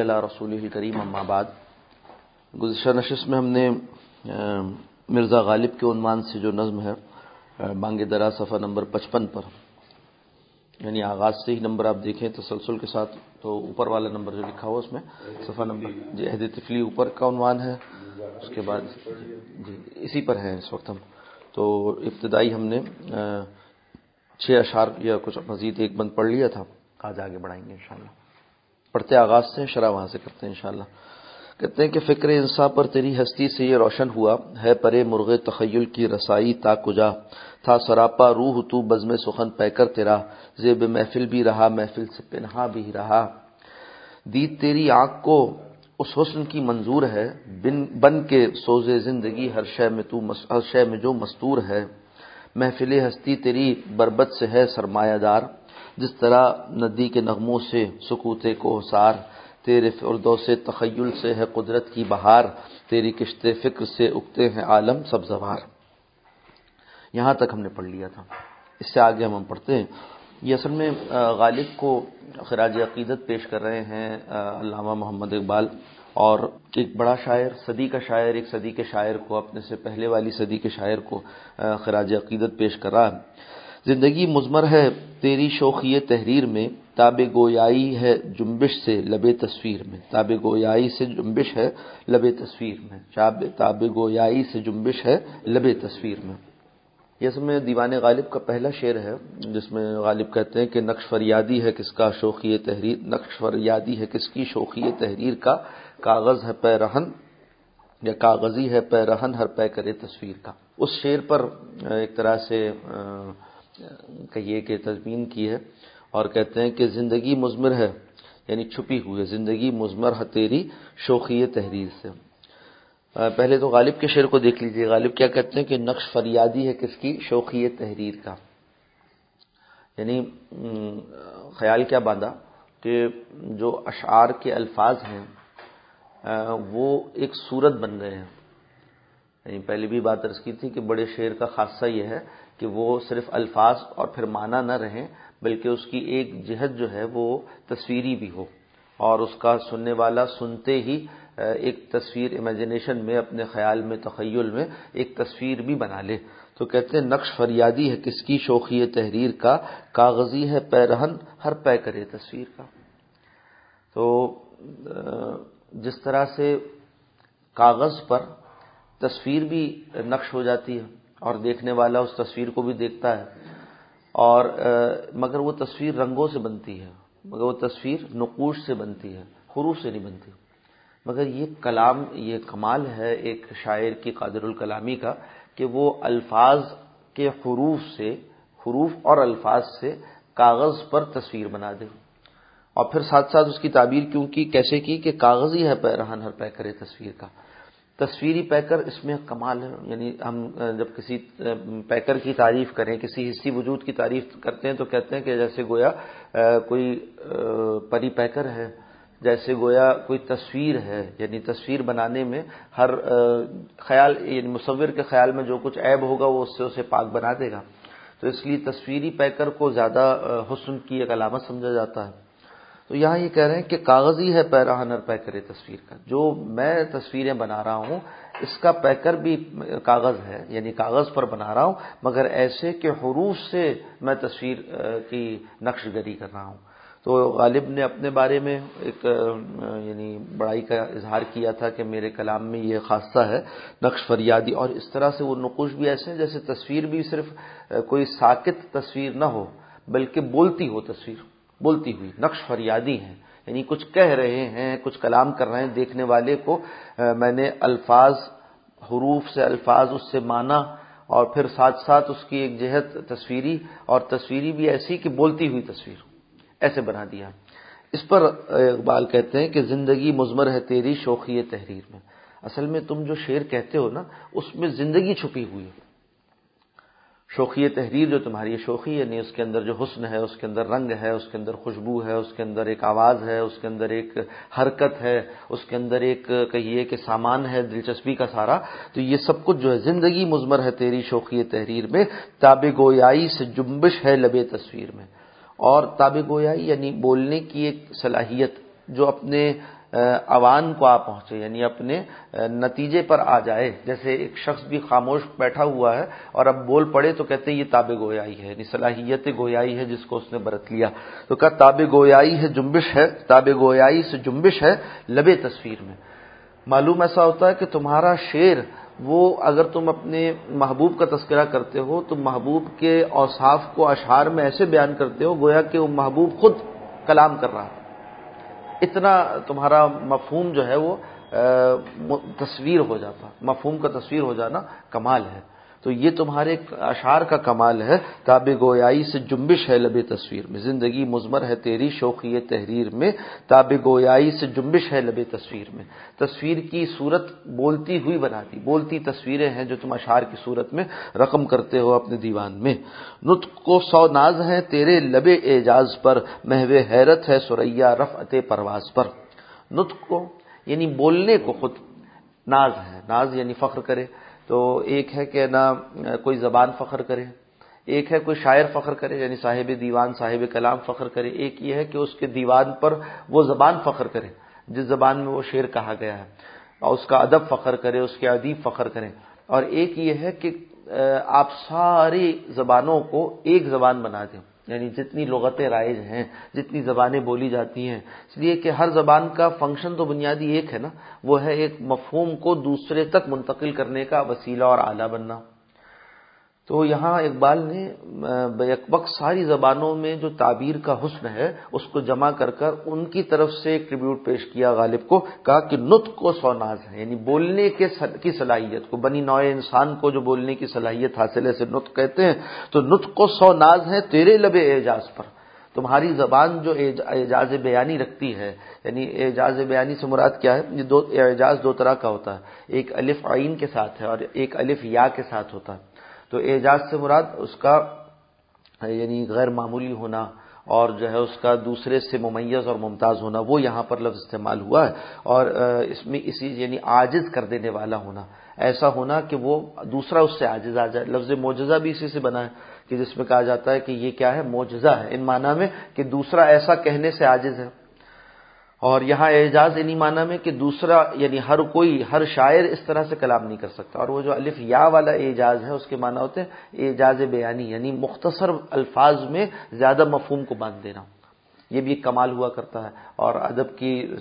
اللہ رسول کریم، اما بعد۔ گزشتہ نشست میں ہم نے مرزا غالب کے عنوان سے جو نظم ہے بانگ درا صفحہ نمبر پچپن پر۔ یعنی آغاز سے ہی نمبر آپ دیکھیں تسلسل کے ساتھ، تو اوپر والا نمبر جو لکھا ہوا اس میں، صفحہ نمبر جی عہد تفلی اوپر کا عنوان ہے۔ اس کے بعد جی اسی پر ہے اس وقت ہم۔ تو ابتدائی ہم نے چھ اشعار یا کچھ مزید ایک بند پڑھ لیا تھا۔ آج آگے بڑھائیں گے انشاءاللہ۔ پڑھتے آغاز سے شرح وہاں سے کرتے ہیں انشاءاللہ۔ کہتے ہیں کہ فکر انسا پر تیری ہستی سے یہ روشن ہوا، ہے پرے مرغ تخیل کی رسائی تا کجا؟ تھا سراپا روح تو بزم سخن پہ کر تیرا، زیب محفل بھی رہا، محفل سے پنہا بھی رہا۔ دید تیری آنکھ کو اس حسن کی منظور ہے، بن بن کے سوزے زندگی ہر شے میں تو ہر شے میں جو مستور ہے۔ محفل ہستی تیری بربت سے ہے سرمایہ دار۔ جس طرح ندی کے نغموں سے، سکوتے کو حسار تیرے فردو سے تخیل سے ہے قدرت کی بہار، تیری کشت فکر سے اگتے ہیں عالم سب زوار۔ یہاں تک ہم نے پڑھ لیا تھا۔ اس سے آگے ہم ہم پڑھتے ہیں۔ یہ اصل میں غالب کو خراج عقیدت پیش کر رہے ہیں علامہ محمد اقبال۔ اور ایک بڑا شاعر، صدی کا شاعر، ایک صدی کے شاعر کو اپنے سے پہلے والی صدی کے شاعر کو خراج عقیدت پیش کر رہا ہے۔ زندگی مزمر ہے، تیری شوخی تحریر میں تاب گویائی ہے جنبش سے لب تصویر میں۔ تاب گویائی سے جنبش ہے، لب تصویر میں۔ تاب گویائی سے جنبش ہے، لب تصویر میں۔ یہ میں دیوان غالب کا پہلا شعر ہے، جس میں غالب کہتے ہیں کہ نقش فریادی ہے کس کا شوخی تحریر، نقش فریادی ہے کس کی شوخی تحریر کا۔ کاغذ ہے پہ رہن یا کاغذی ہے پہ رہن ہر پے کرے تصویر کا۔ اس شعر پر ایک طرح سے کہیے کہ تزمین کی ہے اور کہتے ہیں کہ زندگی مزمر ہے یعنی چھپی ہوئی زندگی مزمر ہے تیری شوخی تحریر سے۔ پہلے تو غالب کے شعر کو دیکھ لیجیے۔ غالب کیا کہتے ہیں کہ نقش فریادی ہے کس کی؟ شوخی تحریر کا۔ یعنی خیال کیا باندھا کہ جو اشعار کے الفاظ ہیں وہ ایک صورت بن گئے ہیں۔ یعنی پہلے بھی بات عرض کی تھی کہ بڑے شعر کا خاصہ یہ ہے کہ وہ صرف الفاظ اور پھر معنی نہ رہیں، بلکہ اس کی ایک جہت جو ہے وہ تصویری بھی ہو۔ اور اس کا سننے والا سنتے ہی ایک تصویر امیجنیشن میں، اپنے خیال میں، تخیل میں ایک تصویر بھی بنا لے۔ تو کہتے ہیں، نقش فریادی ہے کس کی شوخی تحریر کا؟ کاغذی ہے پیرہن، ہر پے کرے تصویر کا۔ تو جس طرح سے کاغذ پر تصویر بھی نقش ہو جاتی ہے اور دیکھنے والا اس تصویر کو بھی دیکھتا ہے اور مگر وہ تصویر رنگوں سے بنتی ہے، مگر وہ تصویر نقوش سے بنتی ہے حروف سے نہیں بنتی۔ مگر یہ کلام، یہ کمال ہے ایک شاعر کی قادر الکلامی کا کہ وہ الفاظ کے حروف سے حروف اور الفاظ سے کاغذ پر تصویر بنا دے۔ اور پھر ساتھ ساتھ اس کی تعبیر کیوں کی، کیسے کی کہ کاغذ ہی ہے پیرہن ہر پے کرے تصویر کا۔ تصویری پیکر اس میں کمال ہے۔ یعنی ہم جب کسی پیکر کی تعریف کریں، کسی حصی وجود کی تعریف کرتے ہیں تو کہتے ہیں کہ جیسے گویا کوئی پری پیکر ہے، جیسے گویا کوئی تصویر ہے۔ یعنی تصویر بنانے میں ہر خیال یعنی مصور کے خیال میں جو کچھ عیب ہوگا وہ اس سے، اسے پاک بنا دے گا۔ تو اس لیے تصویری پیکر کو زیادہ حسن کی ایک علامت سمجھا جاتا ہے۔ تو یہاں یہ کہہ رہے ہیں کہ کاغذی ہے پیراہنر پیکر تصویر کا۔ جو میں تصویریں بنا رہا ہوں، اس کا پیکر بھی کاغذ ہے یعنی کاغذ پر بنا رہا ہوں، مگر ایسے کہ حروف سے میں تصویر کی نقش گری کر رہا ہوں۔ تو غالب نے اپنے بارے میں ایک یعنی بڑائی کا اظہار کیا تھا کہ میرے کلام میں یہ خاصہ ہے، نقش فریادی، اور اس طرح سے وہ نقوش بھی ایسے ہیں جیسے تصویر بھی صرف کوئی ساکت تصویر نہ ہو، بلکہ بولتی ہو تصویر۔ بولتی ہوئی، نقش فریادی ہیں۔ یعنی کچھ کہہ رہے ہیں، کچھ کلام کر رہے ہیں دیکھنے والے کو میں نے الفاظ، حروف سے الفاظ اس سے مانا اور پھر ساتھ ساتھ اس کی ایک جہت تصویری اور تصویری بھی ایسی کہ بولتی ہوئی تصویر، ایسے بنا دیا۔ اس پر اقبال کہتے ہیں کہ زندگی مزمر ہے تیری شوخی تحریر میں۔ اصل میں تم جو شعر کہتے ہو نا، اس میں زندگی چھپی ہوئی ہے۔ شوخی تحریر جو تمہاری شوخی یعنی اس کے اندر جو حسن ہے، اس کے اندر رنگ ہے، اس کے اندر خوشبو ہے، اس کے اندر ایک آواز ہے، اس کے اندر ایک حرکت ہے، اس کے اندر ایک کہیے کہ سامان ہے، دلچسپی کا سارا تو یہ سب کچھ جو ہے، زندگی مزمر ہے تیری شوخی تحریر میں۔ تاب گویائی سے جنبش ہے لب تصویر میں۔ اور تاب گویائی یعنی بولنے کی ایک صلاحیت جو اپنے اوان کو آ پہنچے یعنی اپنے نتیجے پر آ جائے۔ جیسے ایک شخص بھی خاموش بیٹھا ہوا ہے اور اب بول پڑے تو کہتے ہیں یہ تاب گویائی ہے یعنی صلاحیت گویائی ہے جس کو اس نے برت لیا۔ تو کہا تاب گویائی ہے، جنبش ہے تاب گویائی سے جنبش ہے لبے تصویر میں۔ معلوم ایسا ہوتا ہے کہ تمہارا شعر، وہ اگر تم اپنے محبوب کا تذکرہ کرتے ہو تو محبوب کے اوصاف کو اشعار میں ایسے بیان کرتے ہو گویا کہ وہ محبوب خود کلام کر رہا اتنا تمہارا مفہوم جو ہے وہ تصویر ہو جاتا، مفہوم کا تصویر ہو جانا کمال ہے۔ تو یہ تمہارے اشعار کا کمال ہے۔ تاب گویائی سے جنبش ہے لب تصویر میں۔ زندگی مزمر ہے تیری شوقی تحریر میں۔ تاب گویائی سے جنبش ہے لب تصویر میں۔ تصویر کی صورت بولتی ہوئی بنا دی بولتی تصویریں ہیں جو تم اشعار کی صورت میں رقم کرتے ہو اپنے دیوان میں۔ نطق کو سو ناز ہیں تیرے لب اعجاز پر۔ محو حیرت ہے سریا رفعت پرواز پر۔ نطق کو یعنی بولنے کو خود ناز ہے۔ ناز یعنی فخر کرے۔ تو ایک ہے کہ نہ کوئی زبان فخر کرے، ایک ہے کوئی شاعر فخر کرے یعنی صاحب دیوان، صاحب کلام فخر کرے، ایک یہ ہے کہ اس کے دیوان پر وہ زبان فخر کرے، جس زبان میں وہ شعر کہا گیا ہے، اور اس کا ادب فخر کرے، اس کے ادیب فخر کریں اور ایک یہ ہے کہ آپ ساری زبانوں کو ایک زبان بنا دیں۔ یعنی جتنی لغتیں رائج ہیں، جتنی زبانیں بولی جاتی ہیں۔ اس لیے کہ ہر زبان کا فنکشن تو بنیادی ایک ہے نا، وہ ہے ایک مفہوم کو دوسرے تک منتقل کرنے کا وسیلہ اور آلہ بننا۔ تو یہاں اقبال نے بیک وقت ساری زبانوں میں جو تعبیر کا حسن ہے، اس کو جمع کر کر ان کی طرف سے ایک ٹریبیوٹ پیش کیا غالب کو، کہا کہ نت کو سوناز ہے یعنی بولنے کے کی صلاحیت کو، بنی نوع انسان کو جو بولنے کی صلاحیت حاصل ہے نت کہتے ہیں۔ تو نت کو سو ناز ہے تیرے لب اعجاز پر۔ تمہاری زبان جو اعجاز بیانی رکھتی ہے یعنی اعجاز بیانی سے مراد کیا ہے؟ یہ دو، اعجاز دو طرح کا ہوتا ہے۔ ایک الف عین کے ساتھ ہے اور ایک الف یا کے ساتھ ہوتا ہے۔ تو اعجاز سے مراد اس کا یعنی غیر معمولی ہونا اور جو ہے اس کا دوسرے سے ممیز اور ممتاز ہونا، وہ یہاں پر لفظ استعمال ہوا ہے اور اس میں اسی یعنی عاجز کر دینے والا ہونا، ایسا ہونا کہ وہ دوسرا اس سے عاجز آ جائے۔ لفظ معجزہ بھی اسی سے بنا ہے کہ جس میں کہا جاتا ہے کہ یہ کیا ہے؟ معجزہ ہے، ان معنی میں کہ دوسرا ایسا کہنے سے عاجز ہے۔ اور یہاں اعجاز انہی معنی میں کہ دوسرا یعنی ہر کوئی، ہر شاعر اس طرح سے کلام نہیں کر سکتا۔ اور وہ جو الف یا والا اعجاز ہے، اس کے معنی ہوتے ہیں اعجاز بیانی یعنی مختصر الفاظ میں زیادہ مفہوم کو باندھ دینا۔ یہ بھی ایک کمال ہوا کرتا ہے۔ اور ادب کی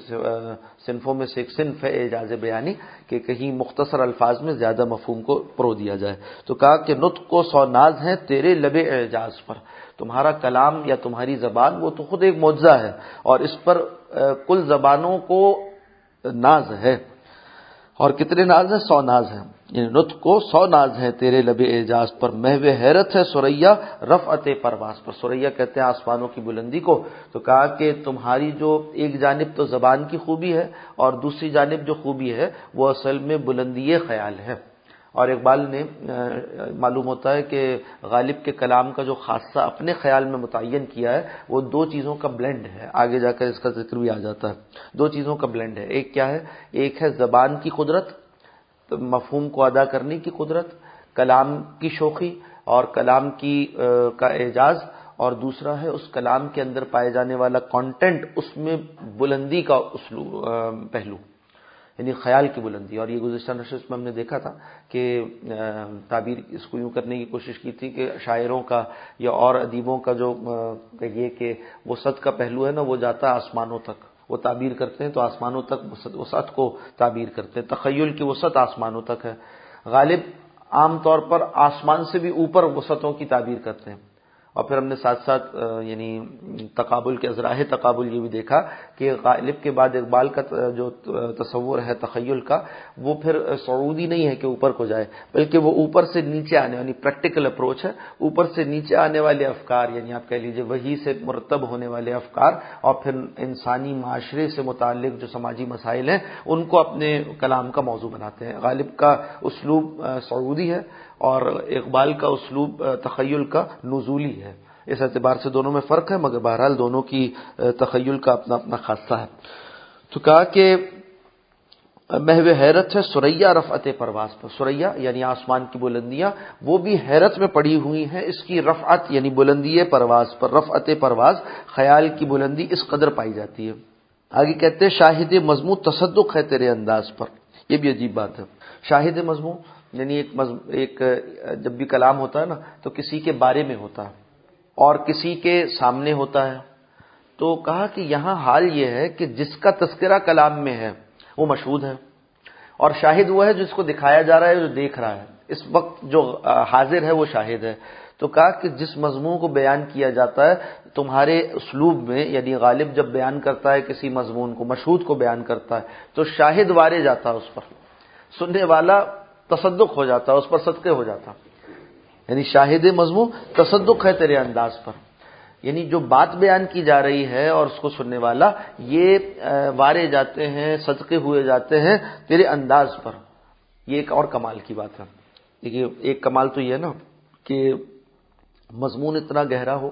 صنفوں میں سے ایک صنف ہے اعجاز بیانی، کہ کہیں مختصر الفاظ میں زیادہ مفہوم کو پرو دیا جائے۔ تو کہا کہ نطق کو سو ناز ہیں تیرے لب اعجاز پر۔ تمہارا کلام یا تمہاری زبان وہ تو خود ایک معجزہ ہے اور اس پر کل زبانوں کو ناز ہے۔ اور کتنے ناز ہیں؟ سو ناز ہیں۔ یعنی نطق کو سو ناز ہیں۔ تیرے لب اعجاز پر محو حیرت ہے سوریا رفعت پرواز پر۔ سوریا کہتے ہیں آسمانوں کی بلندی کو۔ تو کہا کہ تمہاری جو ایک جانب تو زبان کی خوبی ہے اور دوسری جانب جو خوبی ہے، وہ اصل میں بلندی خیال ہے۔ اور اقبال نے معلوم ہوتا ہے کہ غالب کے کلام کا جو خاصہ اپنے خیال میں متعین کیا ہے، وہ دو چیزوں کا بلینڈ ہے۔ آگے جا کر اس کا ذکر بھی آ جاتا ہے۔ دو چیزوں کا بلینڈ ہے۔ ایک کیا ہے؟ ایک ہے زبان کی قدرت مفہوم کو ادا کرنے کی قدرت، کلام کی شوخی اور کلام کی کا اعجاز، اور دوسرا ہے اس کلام کے اندر پائے جانے والا کانٹینٹ اس میں بلندی کا پہلو۔ یعنی خیال کی بلندی. اور یہ گزشتہ نشست میں ہم نے دیکھا تھا کہ تعبیر اس کو یوں کرنے کی کوشش کی تھی کہ شاعروں کا یا اور ادیبوں کا جو یہ کہ وہ ست کا پہلو ہے نا، وہ جاتا ہے آسمانوں تک. وہ تعبیر کرتے ہیں تو آسمانوں تک وسعت کو تعبیر کرتے ہیں. تخیل کی وسعت آسمانوں تک ہے. غالب عام طور پر آسمان سے بھی اوپر وسعتوں کی تعبیر کرتے ہیں. اور پھر ہم نے ساتھ ساتھ یعنی تقابل کے ذرائع تقابل یہ بھی دیکھا کہ غالب کے بعد اقبال کا جو تصور ہے تخیل کا، وہ پھر سعودی نہیں ہے کہ اوپر کو جائے، بلکہ وہ اوپر سے نیچے آنے یعنی پریکٹیکل اپروچ ہے، اوپر سے نیچے آنے والے افکار یعنی آپ کہہ لیجیے وہی سے مرتب ہونے والے افکار اور پھر انسانی معاشرے سے متعلق جو سماجی مسائل ہیں، ان کو اپنے کلام کا موضوع بناتے ہیں۔ غالب کا اسلوب سعودی ہے اور اقبال کا اسلوب تخیل کا نزولی ہے۔ اس اعتبار سے دونوں میں فرق ہے، مگر بہرحال دونوں کی تخیل کا اپنا اپنا خاصہ ہے۔ تو کہا کہ محو حیرت ہے سوریا رفعت پرواز پر۔ سوریا یعنی آسمان کی بلندیاں، وہ بھی حیرت میں پڑی ہوئی ہیں۔ اس کی رفعت یعنی بلندی پرواز پر، رفعت پرواز خیال کی بلندی اس قدر پائی جاتی ہے۔ آگے کہتے ہیں، شاہد مضمون تصدق ہے تیرے انداز پر۔ یہ بھی عجیب بات ہے۔ شاہد مضمون یعنی ایک ایک، جب بھی کلام ہوتا ہے نا، تو کسی کے بارے میں ہوتا ہے اور کسی کے سامنے ہوتا ہے۔ تو کہا کہ یہاں حال یہ ہے کہ جس کا تذکرہ کلام میں ہے، وہ مشہود ہے اور شاہد وہ ہے جس کو دکھایا جا رہا ہے، جو دیکھ رہا ہے۔ اس وقت جو حاضر ہے، وہ شاہد ہے۔ تو کہا کہ جس مضمون کو بیان کیا جاتا ہے، تمہارے اسلوب میں یعنی غالب جب بیان کرتا ہے، کسی مضمون کو، مشہود کو بیان کرتا ہے، تو شاہد وارے جاتا ہے اس پر۔ سننے والا تصدق ہو جاتا، اس پر صدقے ہو جاتا۔ یعنی شاہد مضمون، تصدق ہے تیرے انداز پر۔ یعنی جو بات بیان کی جا رہی ہے اور اس کو سننے والا، یہ وارے جاتے ہیں، صدقے ہوئے جاتے ہیں تیرے انداز پر۔ یہ ایک اور کمال کی بات ہے۔ دیکھیے، ایک کمال تو یہ ہے نا کہ مضمون اتنا گہرا ہو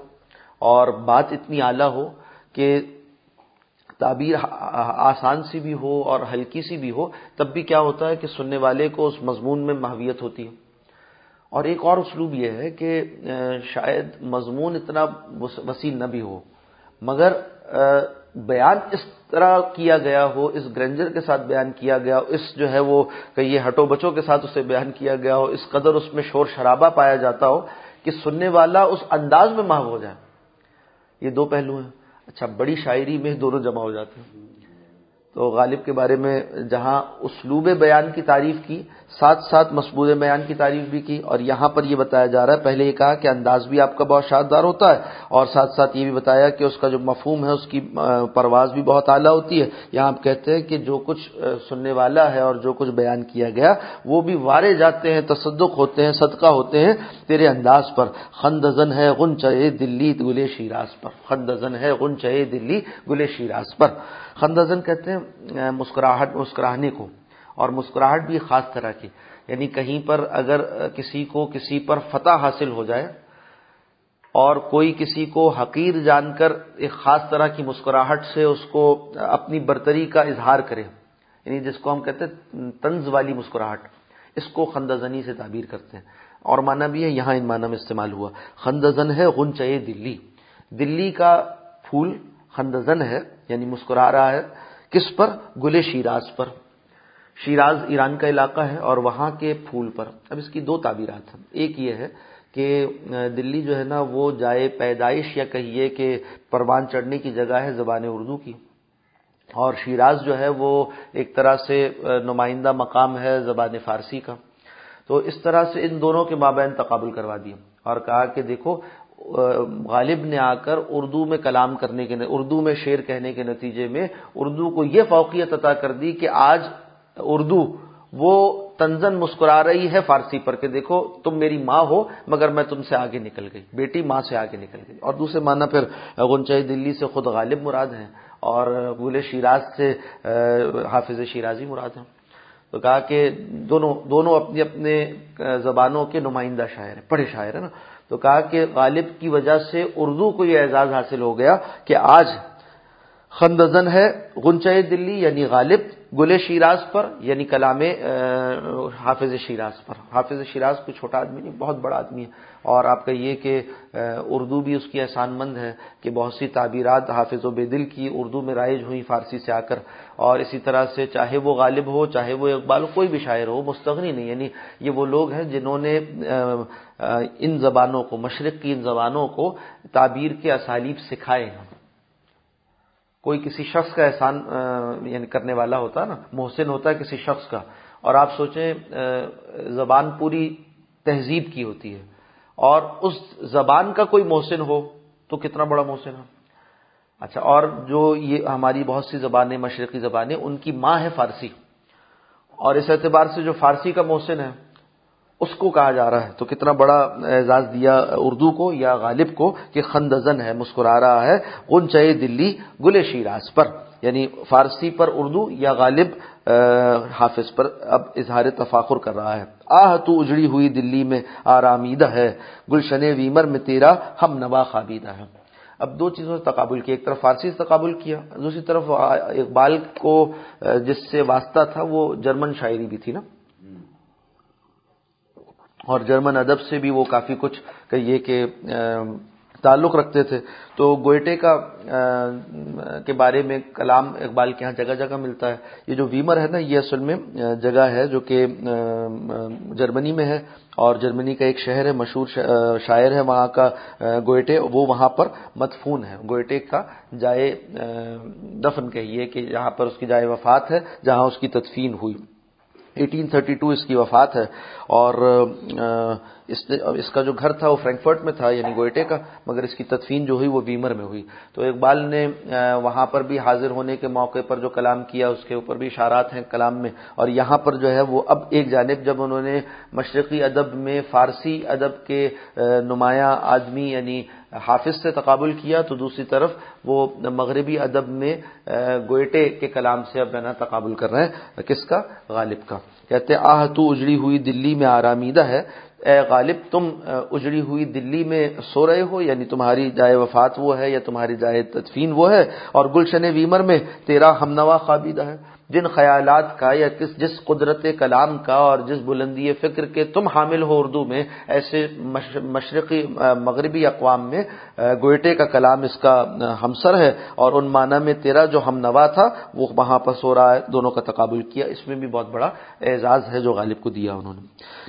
اور بات اتنی اعلیٰ ہو کہ تعبیر آسان سی بھی ہو اور ہلکی سی بھی ہو، تب بھی کیا ہوتا ہے کہ سننے والے کو اس مضمون میں محویت ہوتی ہے۔ اور ایک اور اسلوب یہ ہے کہ شاید مضمون اتنا وسیع نہ بھی ہو، مگر بیان اس طرح کیا گیا ہو، اس گرنجر کے ساتھ بیان کیا گیا ہو اس جو ہے وہ کہیے ہٹو بچوں کے ساتھ اسے بیان کیا گیا ہو، اس قدر اس میں شور شرابہ پایا جاتا ہو کہ سننے والا اس انداز میں محو ہو جائے۔ یہ دو پہلو ہیں۔ اچھا بڑی شاعری میں دونوں جمع ہو جاتے ہیں۔ تو غالب کے بارے میں جہاں اسلوب بیان کی تعریف کی، ساتھ ساتھ مسبود بیان کی تعریف بھی کی، اور یہاں پر یہ بتایا جا رہا ہے، پہلے یہ کہا کہ انداز بھی آپ کا بہت شاندار ہوتا ہے، اور ساتھ ساتھ یہ بھی بتایا کہ اس کا جو مفہوم ہے، اس کی پرواز بھی بہت اعلیٰ ہوتی ہے۔ یہاں آپ کہتے ہیں کہ جو کچھ سننے والا ہے اور جو کچھ بیان کیا گیا، وہ بھی وارے جاتے ہیں، تصدق ہوتے ہیں، صدقہ ہوتے ہیں تیرے انداز پر۔ خندزن ہے غن چے دلی گلے شیراز پر۔ خندزن ہے غن چے دلی گلے شیراز پر۔ خندزن کہتے ہیں مسکراہٹ، مسکراہنے کو۔ اور مسکراہٹ بھی خاص طرح کی۔ یعنی کہیں پر اگر کسی کو کسی پر فتح حاصل ہو جائے اور کوئی کسی کو حقیر جان کر ایک خاص طرح کی مسکراہٹ سے اس کو اپنی برتری کا اظہار کرے یعنی جس کو ہم کہتے ہیں طنز والی مسکراہٹ، اس کو خندزنی سے تعبیر کرتے ہیں۔ اور مانا بھی ہے، یہاں ان معنی میں استعمال ہوا۔ خندزن ہے غنچے دلی۔ دلی کا پھول خندزن ہے یعنی مسکرا رہا ہے، کس پر؟ گلے شیراز پر۔ شیراز ایران کا علاقہ ہے اور وہاں کے پھول پر۔ اب اس کی دو تعبیرات ہیں۔ ایک یہ ہے کہ، دلی جو ہے نا، وہ جائے پیدائش یا کہیے کہ پروان چڑھنے کی جگہ ہے زبان اردو کی۔ اور شیراز جو ہے، وہ ایک طرح سے، نمائندہ مقام ہے زبان فارسی کا۔ تو اس طرح سے ان دونوں کے مابین تقابل کروا دیا اور کہا کہ دیکھو غالب نے آ کر اردو میں کلام کرنے کے اردو میں شعر کہنے کے نتیجے میں اردو کو یہ فوقیت عطا کر دی کہ آج اردو وہ تنزن مسکرا رہی ہے فارسی پر کہ دیکھو تم میری ماں ہو مگر میں تم سے آگے نکل گئی، بیٹی ماں سے آگے نکل گئی۔ اور دوسرے مانا پھر گنچائی دلی سے خود غالب مراد ہیں اور گل شیراز سے حافظ شیرازی مراد ہیں۔ تو کہا کہ دونوں دونوں اپنے اپنے زبانوں کے نمائندہ شاعر ہیں، پڑھے شاعر ہیں نا۔ تو کہا کہ غالب کی وجہ سے اردو کو یہ اعزاز حاصل ہو گیا کہ آج خندزن ہے گنچے دلی یعنی غالب گل شیراز پر یعنی کلام حافظ شیراز پر۔ حافظ شیراز کوئی چھوٹا آدمی نہیں، بہت بڑا آدمی ہے۔ اور آپ کا یہ کہ اردو بھی اس کی احسان مند ہے کہ بہت سی تعبیرات حافظ و بے دل کی اردو میں رائج ہوئی فارسی سے آ کر۔ اور اسی طرح سے چاہے وہ غالب ہو، چاہے وہ اقبال ہو، کوئی بھی شاعر ہو مستغنی نہیں۔ یعنی یہ وہ لوگ ہیں جنہوں نے ان زبانوں کو، مشرق کی ان زبانوں کو تعبیر کے اسالیب سکھائے ہیں۔ کوئی کسی شخص کا احسان یعنی کرنے والا ہوتا نا، محسن ہوتا ہے کسی شخص کا، اور آپ سوچیں زبان پوری تہذیب کی ہوتی ہے، اور اس زبان کا کوئی محسن ہو تو کتنا بڑا محسن ہے۔ اچھا اور جو یہ ہماری بہت سی زبانیں، مشرقی زبانیں، ان کی ماں ہے فارسی، اور اس اعتبار سے جو فارسی کا محسن ہے اس کو کہا جا رہا ہے۔ تو کتنا بڑا اعزاز دیا اردو کو یا غالب کو کہ خندزن ہے، مسکرا رہا ہے ان دلی گل شیراز پر۔ یعنی فارسی پر اردو یا غالب حافظ پر اب اظہار تفاخر کر رہا ہے۔ آہ، تو اجڑی ہوئی دلی میں آرامیدہ ہے۔ گلشن ویمر میں تیرا ہم نوا خابیدہ ہے۔ اب دو چیزوں سے تقابل کیا، ایک طرف فارسی سے تقابل کیا، دوسری طرف اقبال کو جس سے واسطہ تھا وہ جرمن شاعری بھی تھی نا۔ اور جرمن ادب سے بھی وہ کافی کچھ کہیے کہ تعلق رکھتے تھے۔ تو گوئٹے کا کے بارے میں کلام اقبال کے یہاں جگہ جگہ ملتا ہے۔ یہ جو ویمر ہے نا، یہ اصل میں جگہ ہے جو کہ جرمنی میں ہے۔ اور جرمنی کا ایک شہر ہے، مشہور شاعر ہے وہاں کا گوئٹے۔ وہ وہاں پر مدفون ہے۔ گوئٹے کا جائے دفن کہیے کہ جہاں پر اس کی جائے وفات ہے، جہاں اس کی تدفین ہوئی۔ ایٹین تھرٹی ٹو اس کی وفات ہے اور اس اس کا جو گھر تھا وہ فرینکفرٹ میں تھا یعنی گوئٹے کا، مگر اس کی تدفین جو ہوئی وہ بیمر میں ہوئی۔ تو اقبال نے وہاں پر بھی حاضر ہونے کے موقع پر جو کلام کیا، اس کے اوپر بھی اشارات ہیں کلام میں، اور یہاں پر جو ہے وہ اب ایک جانب جب انہوں نے مشرقی ادب میں فارسی ادب کے نمایاں آدمی یعنی حافظ سے تقابل کیا تو دوسری طرف وہ مغربی ادب میں گوئٹے کے کلام سے اب نا تقابل کر رہے ہیں۔ کس کا؟ غالب کا۔ کہتے آہ، تو اجڑی ہوئی دلی میں آرامیدہ ہے۔ اے غالب، تم اجڑی ہوئی دلی میں سو رہے ہو؟ یعنی تمہاری جائے وفات وہ ہے یا تمہاری جائے تدفین وہ ہے؟ اور گلشن ویمر میں تیرا ہمنوا خوابیدہ ہے۔ جن خیالات کا یا کس جس قدرت کلام کا اور جس بلندی فکر کے تم حامل ہو اردو میں، ایسے مشرقی، مغربی اقوام میں گوئٹے کا کلام اس کا ہمسر ہے اور ان معنی میں تیرا جو ہم نوا تھا، وہ وہاں پر سو رہا ہے، دونوں کا تقابل کیا۔ اس میں بھی بہت بڑا اعزاز ہے جو غالب کو دیا انہوں نے۔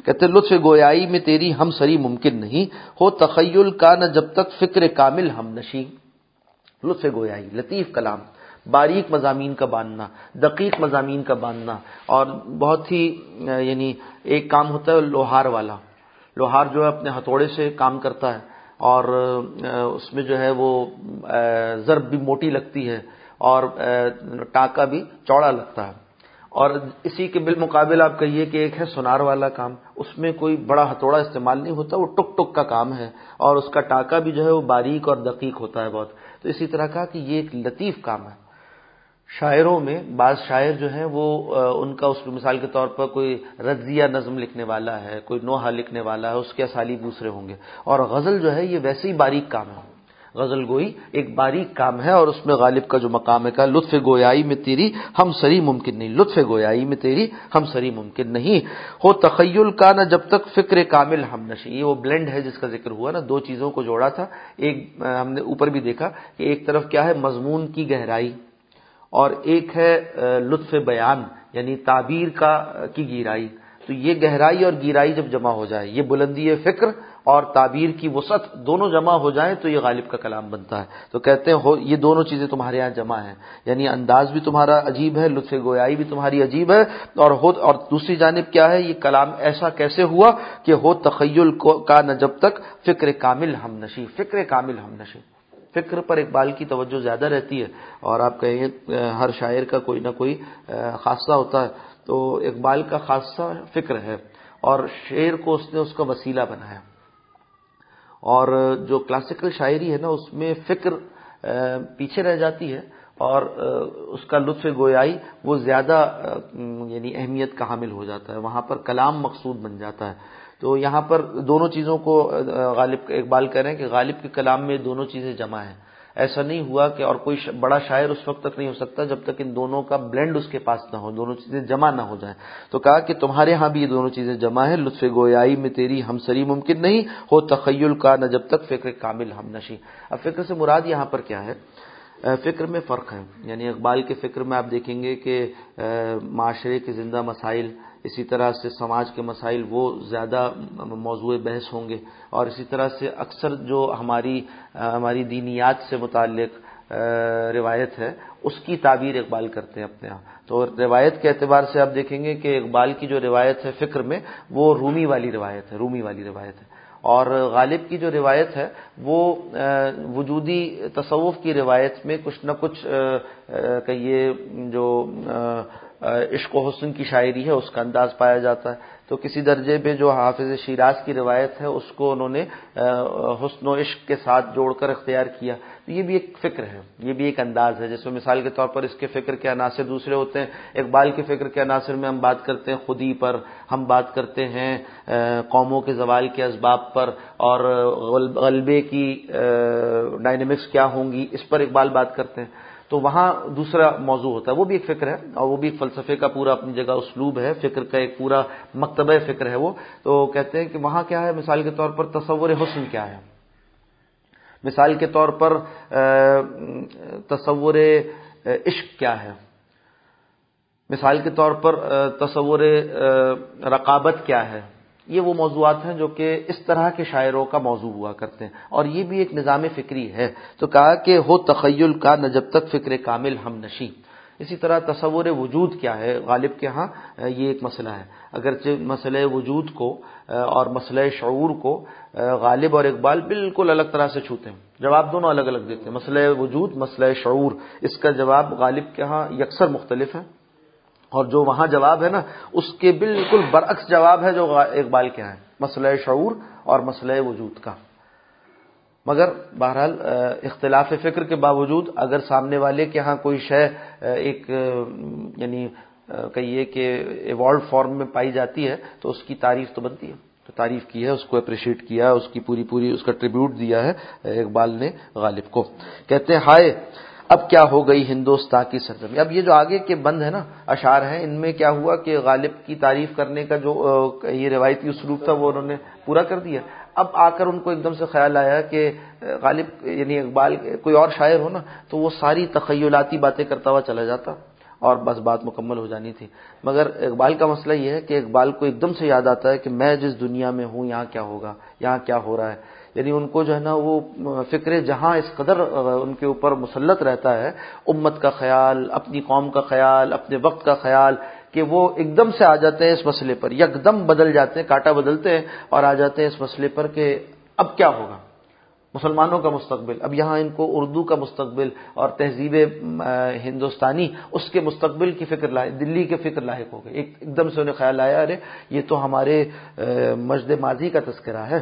کہتے لطف گویائی میں تیری ہم سری ممکن نہیں، ہو تخیل کا نہ جب تک فکر کامل ہم نشی لطف گویائی، لطیف کلام۔ باریک مضامین کا باندھنا، دقیق مضامین کا باندھنا، اور بہت ہی یعنی ایک کام ہوتا ہے لوہار والا۔ لوہار جو ہے اپنے ہتھوڑے سے کام کرتا ہے، اور اس میں جو ہے وہ ضرب بھی موٹی لگتی ہے، اور ٹانکا بھی چوڑا لگتا ہے۔ اور اسی کے بالمقابل آپ کہیے کہ ایک ہے سونار والا کام، اس میں کوئی بڑا ہتھوڑا استعمال نہیں ہوتا، وہ ٹک ٹک کا کام ہے، اور اس کا ٹانکا بھی جو ہے وہ باریک اور دقیق ہوتا ہے بہت۔ تو اسی طرح کا کہ یہ ایک لطیف کام ہے۔ شاعروں میں بعض شاعر جو ہیں وہ ان کا اس مثال کے طور پر کوئی رضیہ نظم لکھنے والا ہے، کوئی نوحہ لکھنے والا ہے، اس کے اسالیب دوسرے ہوں گے۔ اور غزل جو ہے یہ ویسے ہی باریک کام ہے۔ غزل گوئی ایک باریک کام ہے اور اس میں غالب کا جو مقام ہے لطف گویائی میں تیری ہم سری ممکن نہیں، لطف گویائی میں تیری ہم سری ممکن نہیں۔ ہو تخیل کا نہ جب تک فکر کامل ہم نشی یہ وہ بلینڈ ہے جس کا ذکر ہوا نا، دو چیزوں کو جوڑا تھا۔ ایک ہم نے اوپر بھی دیکھا کہ ایک طرف کیا ہے، مضمون کی گہرائی۔ اور ایک ہے لطف بیان یعنی تعبیر کا، کی گیرائی۔ تو یہ گہرائی اور گیرائی جب جمع ہو جائے، یہ بلندی فکر اور تعبیر کی وسعت دونوں جمع ہو جائیں تو یہ غالب کا کلام بنتا ہے۔ تو کہتے ہیں یہ دونوں چیزیں تمہارے یہاں جمع ہیں۔ یعنی انداز بھی تمہارا عجیب ہے، لطف گویائی بھی تمہاری عجیب ہے، اور ہو، اور دوسری جانب کیا ہے، یہ کلام ایسا کیسے ہوا کہ ہو، تخیل کا نہ جب تک، فکر کامل ہم نشی فکر کامل ہم نشی فکر پر اقبال کی توجہ زیادہ رہتی ہے اور آپ کہیں گے ہر شاعر کا کوئی نہ کوئی خاصہ ہوتا ہے۔ تو اقبال کا خاصہ فکر ہے اور شعر کو اس نے اس کا وسیلہ بنایا اور جو کلاسیکل شاعری ہے نا، اس میں فکر پیچھے رہ جاتی ہے اور اس کا لطف گویائی وہ زیادہ یعنی اہمیت کا حامل ہو جاتا ہے۔ وہاں پر کلام مقصود بن جاتا ہے۔ تو یہاں پر دونوں چیزوں کو غالب، اقبال کہہ رہے ہیں کہ غالب کے کلام میں دونوں چیزیں جمع ہیں۔ ایسا نہیں ہوا کہ اور کوئی بڑا شاعر اس وقت تک نہیں ہو سکتا جب تک ان دونوں کا بلینڈ اس کے پاس نہ ہو، دونوں چیزیں جمع نہ ہو جائیں۔ تو کہا کہ تمہارے ہاں بھی یہ دونوں چیزیں جمع ہیں، لطف گویائی میں تیری ہم سری ممکن نہیں، ہو تخیل کا نہ جب تک فکر کامل ہم نشی اب فکر سے مراد یہاں پر کیا ہے؟ فکر میں فرق ہے۔ یعنی اقبال کے فکر میں آپ دیکھیں گے کہ معاشرے کے زندہ مسائل اسی طرح سے سماج کے مسائل وہ زیادہ موضوع بحث ہوں گے اور اسی طرح سے اکثر جو ہماری ہماری دینیات سے متعلق روایت ہے، اس کی تعبیر اقبال کرتے ہیں اپنے یہاں تو روایت کے اعتبار سے آپ دیکھیں گے کہ اقبال کی جو روایت ہے فکر میں، وہ رومی والی روایت ہے، رومی والی روایت ہے۔ اور غالب کی جو روایت ہے، وہ وجودی تصوف کی روایت میں کچھ نہ کچھ کہیے، جو عشق و حسن کی شاعری ہے، اس کا انداز پایا جاتا ہے۔ تو کسی درجے پہ جو حافظ شیراز کی روایت ہے، اس کو انہوں نے حسن و عشق کے ساتھ جوڑ کر اختیار کیا۔ تو یہ بھی ایک فکر ہے، یہ بھی ایک انداز ہے۔ جیسے مثال کے طور پر اس کے فکر کے عناصر دوسرے ہوتے ہیں۔ اقبال کے فکر کے عناصر میں ہم بات کرتے ہیں خودی پر، ہم بات کرتے ہیں قوموں کے زوال کے اسباب پر، اور غلبے کی ڈائنمکس کیا ہوں گی، اس پر اقبال بات کرتے ہیں۔ تو وہاں دوسرا موضوع ہوتا ہے۔ وہ بھی ایک فکر ہے اور وہ بھی ایک فلسفے کا پورا اپنی جگہ اسلوب ہے، فکر کا ایک پورا مکتبہ فکر ہے وہ۔ تو کہتے ہیں کہ وہاں کیا ہے؟ مثال کے طور پر تصور حسن کیا ہے؟ مثال کے طور پر تصور عشق کیا ہے؟ مثال کے طور پر تصور رقابت کیا ہے؟ یہ وہ موضوعات ہیں جو کہ اس طرح کے شاعروں کا موضوع ہوا کرتے ہیں۔ اور یہ بھی ایک نظام فکری ہے۔ تو کہا کہ ہو تخیل کا نہ جب تک فکر کامل ہم نشیں۔ اسی طرح تصور وجود کیا ہے غالب کے ہاں یہ ایک مسئلہ ہے۔ اگرچہ مسئلہ وجود کو، اور مسئلہ شعور کو، غالب اور اقبال بالکل الگ طرح سے چھوتے ہیں۔ جواب دونوں الگ الگ دیتے ہیں۔ مسئلہ وجود، مسئلہ شعور۔ اس کا جواب غالب کے ہاں یکسر مختلف ہے۔ اور جو وہاں جواب ہے نا، اس کے بالکل برعکس جواب ہے جو اقبال کے ہیں، مسئلہ شعور اور مسئلہ وجود کا۔ مگر بہرحال اختلاف فکر کے باوجود اگر سامنے والے کے ہاں کوئی شے ایک یعنی کہیے کہ ایوالڈ فارم میں پائی جاتی ہے، تو اس کی تعریف تو بنتی ہے۔ تو تعریف کی ہے، اس کو اپریشیٹ کیا، اس کی پوری پوری، اس کا ٹریبیوٹ دیا ہے، اقبال نے غالب کو۔ کہتے ہیں، ہائے! اب کیا ہو گئی ہندوستان کی سرزمی اب یہ جو آگے کے بند ہے نا، اشعار ہیں، ان میں کیا ہوا کہ غالب کی تعریف کرنے کا جو یہ روایتی اسلوب تھا، وہ انہوں نے پورا کر دیا۔ اب آ کر ان کو ایک دم سے خیال آیا کہ غالب یعنی اقبال کوئی اور شاعر ہو نا، تو وہ ساری تخیلاتی باتیں کرتا ہوا چلا جاتا اور بس بات مکمل ہو جانی تھی۔ مگر اقبال کا مسئلہ یہ ہے کہ اقبال کو ایک دم سے یاد آتا ہے کہ میں جس دنیا میں ہوں، یہاں کیا ہوگا، یہاں کیا ہو رہا ہے۔ یعنی ان کو جو ہے نا وہ فکر جہاں اس قدر ان کے اوپر مسلط رہتا ہے، امت کا خیال، اپنی قوم کا خیال، اپنے وقت کا خیال، کہ وہ ایک دم سے آ جاتے ہیں اس مسئلے پر یک دم بدل جاتے ہیں کاٹا بدلتے ہیں اور آ جاتے ہیں اس مسئلے پر کہ اب کیا ہوگا؟ مسلمانوں کا مستقبل، اب یہاں ان کو اردو کا مستقبل اور تہذیب ہندوستانی اس کے مستقبل کی فکر لاحق دلی کے فکر لاحق ہو گئے، ایک دم سے انہیں خیال آیا، ارے یہ تو ہمارے مجد ماضی کا تذکرہ ہے۔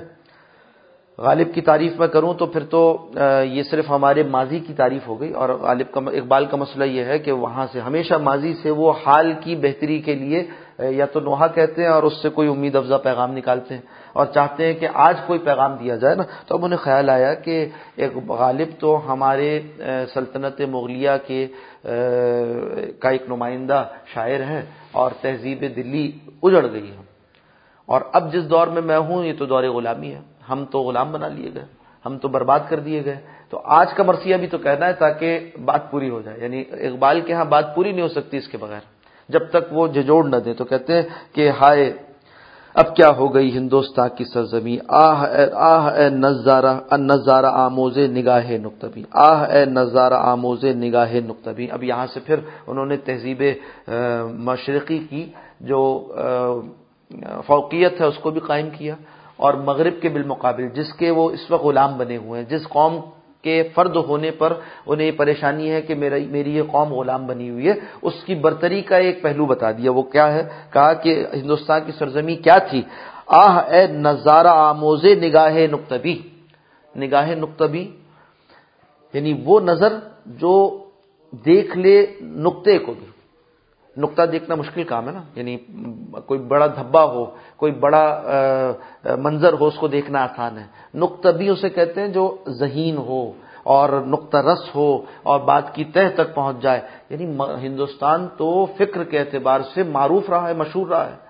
غالب کی تعریف میں کروں تو پھر تو یہ صرف ہمارے ماضی کی تعریف ہو گئی اور غالب کا اقبال کا مسئلہ یہ ہے کہ وہاں سے ہمیشہ ماضی سے وہ حال کی بہتری کے لیے یا تو نوحہ کہتے ہیں اور اس سے کوئی امید افزا پیغام نکالتے ہیں اور چاہتے ہیں کہ آج کوئی پیغام دیا جائے نا۔ تو اب انہیں خیال آیا کہ ایک غالب تو ہمارے سلطنت مغلیہ کے کا ایک نمائندہ شاعر ہے اور تہذیب دلی اجڑ گئی ہے اور اب جس دور میں میں ہوں، یہ تو دور غلامی ہے۔ ہم تو غلام بنا لیے گئے، ہم تو برباد کر دیے گئے۔ تو آج کا مرثیہ بھی تو کہنا ہے تاکہ بات پوری ہو جائے یعنی اقبال کے ہاں بات پوری نہیں ہو سکتی اس کے بغیر۔ جب تک وہ ججوڑ نہ دیں تو کہتے ہیں کہ ہائے، اب کیا ہو گئی ہندوستان کی سرزمی آہ اے آہ اے نظارہ نظارہ آموز نگاہ نقطبی آہ اے نظارہ آموز نگاہ نقطبی اب یہاں سے پھر انہوں نے تہذیب مشرقی کی جو فوقیت ہے، اس کو بھی قائم کیا۔ اور مغرب کے بالمقابل، جس کے وہ اس وقت غلام بنے ہوئے ہیں، جس قوم کے فرد ہونے پر انہیں یہ پریشانی ہے کہ میری یہ قوم غلام بنی ہوئی ہے، اس کی برتری کا ایک پہلو بتا دیا۔ وہ کیا ہے؟ کہا کہ ہندوستان کی سرزمی کیا تھی؟ آہ، اے نظارہ آموز نگاہ نقطبی۔ نگاہ نقطبی یعنی وہ نظر جو دیکھ لے نقطے کو بھی۔ نقطہ دیکھنا مشکل کام ہے نا۔ یعنی کوئی بڑا دھبا ہو، کوئی بڑا منظر ہو، اس کو دیکھنا آسان ہے۔ نقطہ بھی اسے کہتے ہیں جو ذہین ہو اور نقطہ رس ہو اور بات کی تہ تک پہنچ جائے۔ یعنی ہندوستان تو فکر کے اعتبار سے معروف رہا ہے، مشہور رہا ہے۔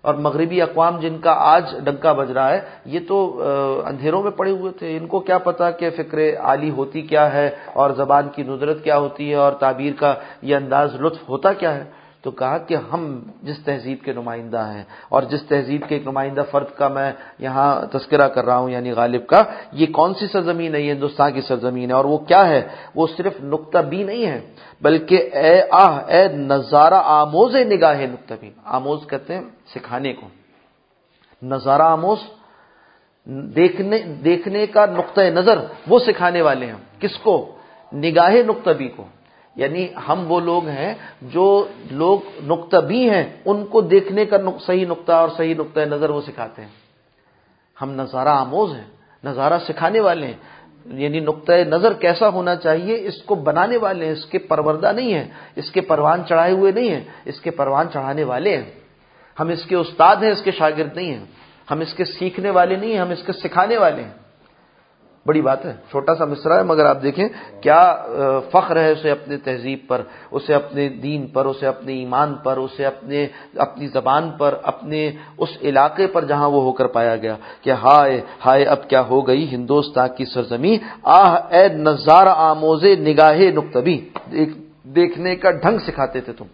اور مغربی اقوام جن کا آج ڈنکا بج رہا ہے، یہ تو اندھیروں میں پڑے ہوئے تھے۔ ان کو کیا پتا کہ فکر عالی ہوتی کیا ہے اور زبان کی ندرت کیا ہوتی ہے اور تعبیر کا یہ انداز لطف ہوتا کیا ہے۔ تو کہا کہ ہم جس تہذیب کے نمائندہ ہیں اور جس تہذیب کے ایک نمائندہ فرد کا میں یہاں تذکرہ کر رہا ہوں یعنی غالب کا، یہ کون سی سرزمین ہے؟ یہ ہندوستان کی سرزمین ہے اور وہ کیا ہے؟ وہ صرف نقطہ بھی نہیں ہے، بلکہ اے آہ، اے نظارہ آموز نگاہ نقطہ بھی آموز کہتے ہیں سکھانے کو۔ نظارہ آموز، دیکھنے دیکھنے کا نقطۂ نظر، وہ سکھانے والے ہیں۔ کس کو؟ نگاہ نقطبی کو۔ یعنی ہم وہ لوگ ہیں جو لوگ نقطہ بھی ہیں، ان کو دیکھنے کا صحیح نقطہ اور صحیح نقطۂ نظر وہ سکھاتے ہیں۔ ہم نظارہ آموز ہیں، نظارہ سکھانے والے ہیں۔ یعنی نقطۂ نظر کیسا ہونا چاہیے، اس کو بنانے والے ہیں، اس کے پروردہ نہیں ہیں، اس کے پروان چڑھائے ہوئے نہیں ہیں، اس کے پروان چڑھانے والے ہیں۔ ہم اس کے استاد ہیں، اس کے شاگرد نہیں ہیں۔ ہم اس کے سیکھنے والے نہیں ہیں، ہم اس کے سکھانے والے ہیں۔ بڑی بات ہے، چھوٹا سا مصرا ہے، مگر آپ دیکھیں کیا فخر ہے اسے اپنے تہذیب پر، اسے اپنے دین پر، اسے اپنے ایمان پر، اسے اپنے، اپنی زبان پر، اپنے اس علاقے پر جہاں وہ ہو کر پایا گیا کہ ہائے ہائے، اب کیا ہو گئی، ہندوستان کی سرزمی آہ، اے نظار آموز نگاہ نقتبی دیکھنے کا ڈھنگ سکھاتے تھے تم۔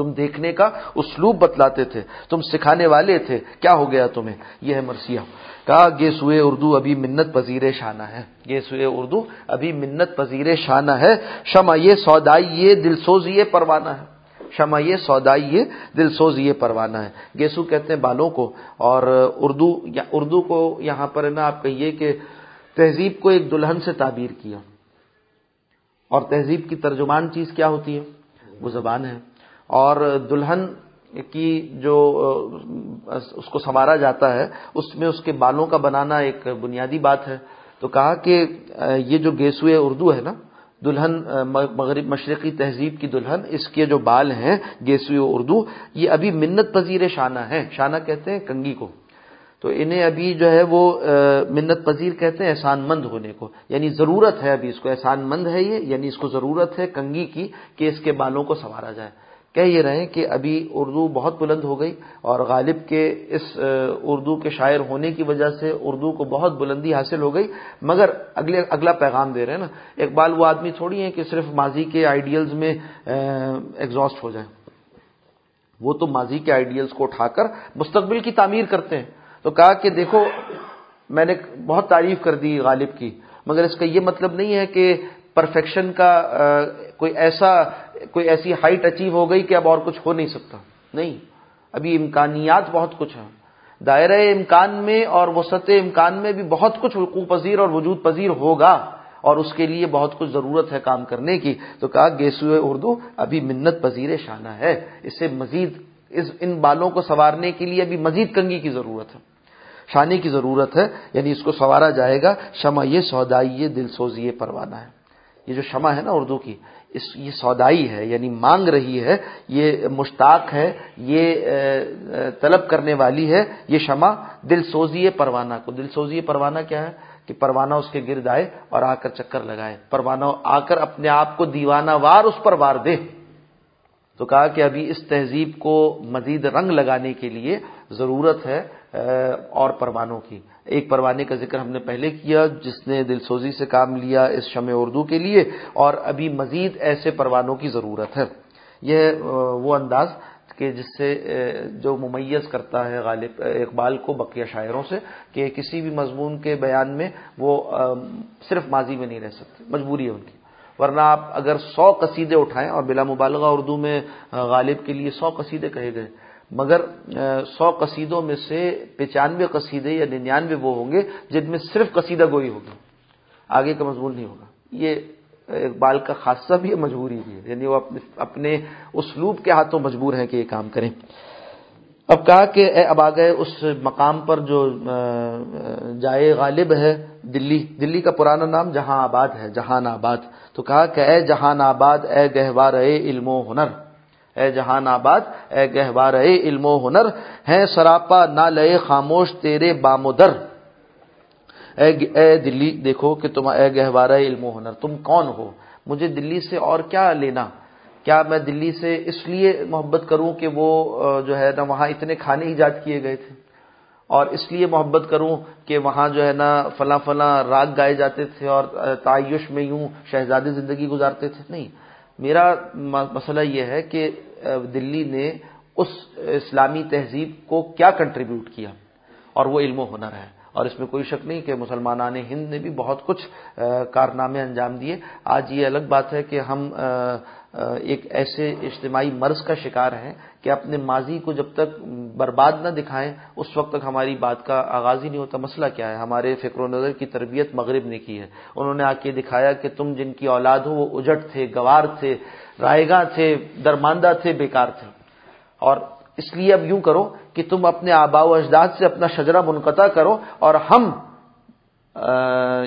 تم دیکھنے کا اسلوب بتلاتے تھے، تم سکھانے والے تھے، کیا ہو گیا تمہیں؟ یہ ہے مرثیہ۔ کہا گے سوئے اردو ابھی منت پذیر شانہ ہے۔ گے سوئے اردو ابھی منت پذیر شانہ ہے۔ شمع یہ سودائی یہ دل سوز یہ پروانہ ہے۔ شمع یہ سودائی یہ دل سوز یہ پروانہ ہے۔ گیسو کہتے ہیں بالوں کو۔ اور اردو، یا اردو کو یہاں پر نا، آپ کہیے کہ تہذیب کو ایک دلہن سے تعبیر کیا۔ اور تہذیب کی ترجمان چیز کیا ہوتی ہے؟ وہ زبان ہے۔ اور دلہن کی جو اس کو سنوارا جاتا ہے، اس میں اس کے بالوں کا بنانا ایک بنیادی بات ہے۔ تو کہا کہ یہ جو گیسوئے اردو ہے نا، دلہن مغرب مشرقی تہذیب کی دلہن، اس کے جو بال ہیں، گیسوئے اردو، یہ ابھی منت پذیر شانہ ہے شانہ کہتے ہیں کنگی کو۔ تو انہیں ابھی جو ہے وہ منت پذیر کہتے ہیں احسان مند ہونے کو۔ یعنی ضرورت ہے ابھی اس کو، احسان مند ہے یہ یعنی اس کو ضرورت ہے کنگی کی، کہ اس کے بالوں کو سنوارا جائے۔ کہہ یہ رہے کہ ابھی اردو بہت بلند ہو گئی اور غالب کے اس اردو کے شاعر ہونے کی وجہ سے اردو کو بہت بلندی حاصل ہو گئی۔ مگر اگلے، اگلا پیغام دے رہے ہیں نا۔ اقبال وہ آدمی تھوڑی ہے کہ صرف ماضی کے آئیڈیلز میں ایگزاسٹ ہو جائے وہ تو ماضی کے آئیڈیلز کو اٹھا کر مستقبل کی تعمیر کرتے ہیں۔ تو کہا کہ دیکھو، میں نے بہت تعریف کر دی غالب کی، مگر اس کا یہ مطلب نہیں ہے کہ پرفیکشن کا کوئی ایسا، کوئی ایسی ہائٹ اچیو ہو گئی کہ اب اور کچھ ہو نہیں سکتا۔ نہیں، ابھی امکانیات بہت کچھ ہیں۔ دائرہ امکان میں اور وسط امکان میں بھی بہت کچھ حقوق پذیر اور وجود پذیر ہوگا اور اس کے لیے بہت کچھ ضرورت ہے کام کرنے کی۔ تو کہا گیسو اردو، ابھی منت پذیر شانہ ہے۔ اس سے مزید، اس، ان بالوں کو سنوارنے کے لیے ابھی مزید کنگی کی ضرورت ہے۔ شانے کی ضرورت ہے یعنی اس کو سنوارا جائے گا۔ شمع یہ سودائی دل سوزی یہ پروانہ ہے۔ یہ جو شمع ہے نا اردو کی، اس، یہ سودائی ہے یعنی مانگ رہی ہے، یہ مشتاق ہے، یہ طلب کرنے والی ہے، یہ شمع دل سوزی پروانہ کو۔ دل سوزی پروانہ کیا ہے؟ کہ پروانہ اس کے گرد آئے اور آ کر چکر لگائے۔ پروانہ آ کر اپنے آپ کو دیوانہ وار اس پر وار دے۔ تو کہا کہ ابھی اس تہذیب کو مزید رنگ لگانے کے لیے ضرورت ہے اور پروانوں کی۔ ایک پروانے کا ذکر ہم نے پہلے کیا، جس نے دل سوزی سے کام لیا اس شمع اردو کے لیے، اور ابھی مزید ایسے پروانوں کی ضرورت ہے۔ یہ وہ انداز کہ جس سے جو ممیز کرتا ہے غالب اقبال کو بقیہ شاعروں سے، کہ کسی بھی مضمون کے بیان میں وہ صرف ماضی میں نہیں رہ سکتے، مجبوری ہے ان کی۔ ورنہ آپ اگر سو قصیدے اٹھائیں اور بلا مبالغہ اردو میں غالب کے لیے سو قصیدے کہے گئے مگر سو قصیدوں میں سے پچانوے قصیدے یا ننانوے وہ ہوں گے جن میں صرف قصیدہ گوئی ہوگی، آگے کا مضمون نہیں ہوگا۔ یہ اقبال کا خاصہ بھی مجبوری بھی ہے۔ یعنی وہ اپنے اپنے اسلوب کے ہاتھوں مجبور ہیں کہ یہ کام کریں۔ اب کہا کہ، اے اب آگئے اس مقام پر جو جائے غالب ہے دلی۔ دلی کا پرانا نام جہاں آباد ہے، جہان آباد۔ تو کہا کہ، اے جہان آباد، اے گہوار اے علم و ہنر۔ اے جہان آباد، اے گہوار اے علم و ہنر ہے سراپا نہ لیے خاموش تیرے بامودر اے اے دلی، دیکھو کہ تم اے گہوار علم و ہنر، تم کون ہو؟ مجھے دلی سے اور کیا لینا؟ کیا میں دلی سے اس لیے محبت کروں کہ وہ جو ہے نا، وہاں اتنے کھانے ایجاد کیے گئے تھے؟ اور اس لیے محبت کروں کہ وہاں جو ہے نا، فلاں فلاں راگ گائے جاتے تھے اور تعیش میں یوں شہزادی زندگی گزارتے تھے؟ نہیں۔ میرا مسئلہ یہ ہے کہ دلی نے اس اسلامی تہذیب کو کیا کنٹریبیوٹ کیا؟ اور وہ علم و ہنر ہے۔ اور اس میں کوئی شک نہیں کہ مسلمانان ہند نے بھی بہت کچھ کارنامے انجام دیے۔ آج یہ الگ بات ہے کہ ہم ایک ایسے اجتماعی مرض کا شکار ہیں کہ اپنے ماضی کو جب تک برباد نہ دکھائیں، اس وقت تک ہماری بات کا آغاز ہی نہیں ہوتا۔ مسئلہ کیا ہے؟ ہمارے فکر و نظر کی تربیت مغرب نے کی ہے۔ انہوں نے آ کے دکھایا کہ تم جن کی اولاد ہو، وہ اجٹ تھے، گوار تھے رائے گاہ تھے، درماندہ تھے، بیکار تھے۔ اور اس لیے اب یوں کرو کہ تم اپنے آبا و اجداد سے اپنا شجرہ منقطع کرو اور ہم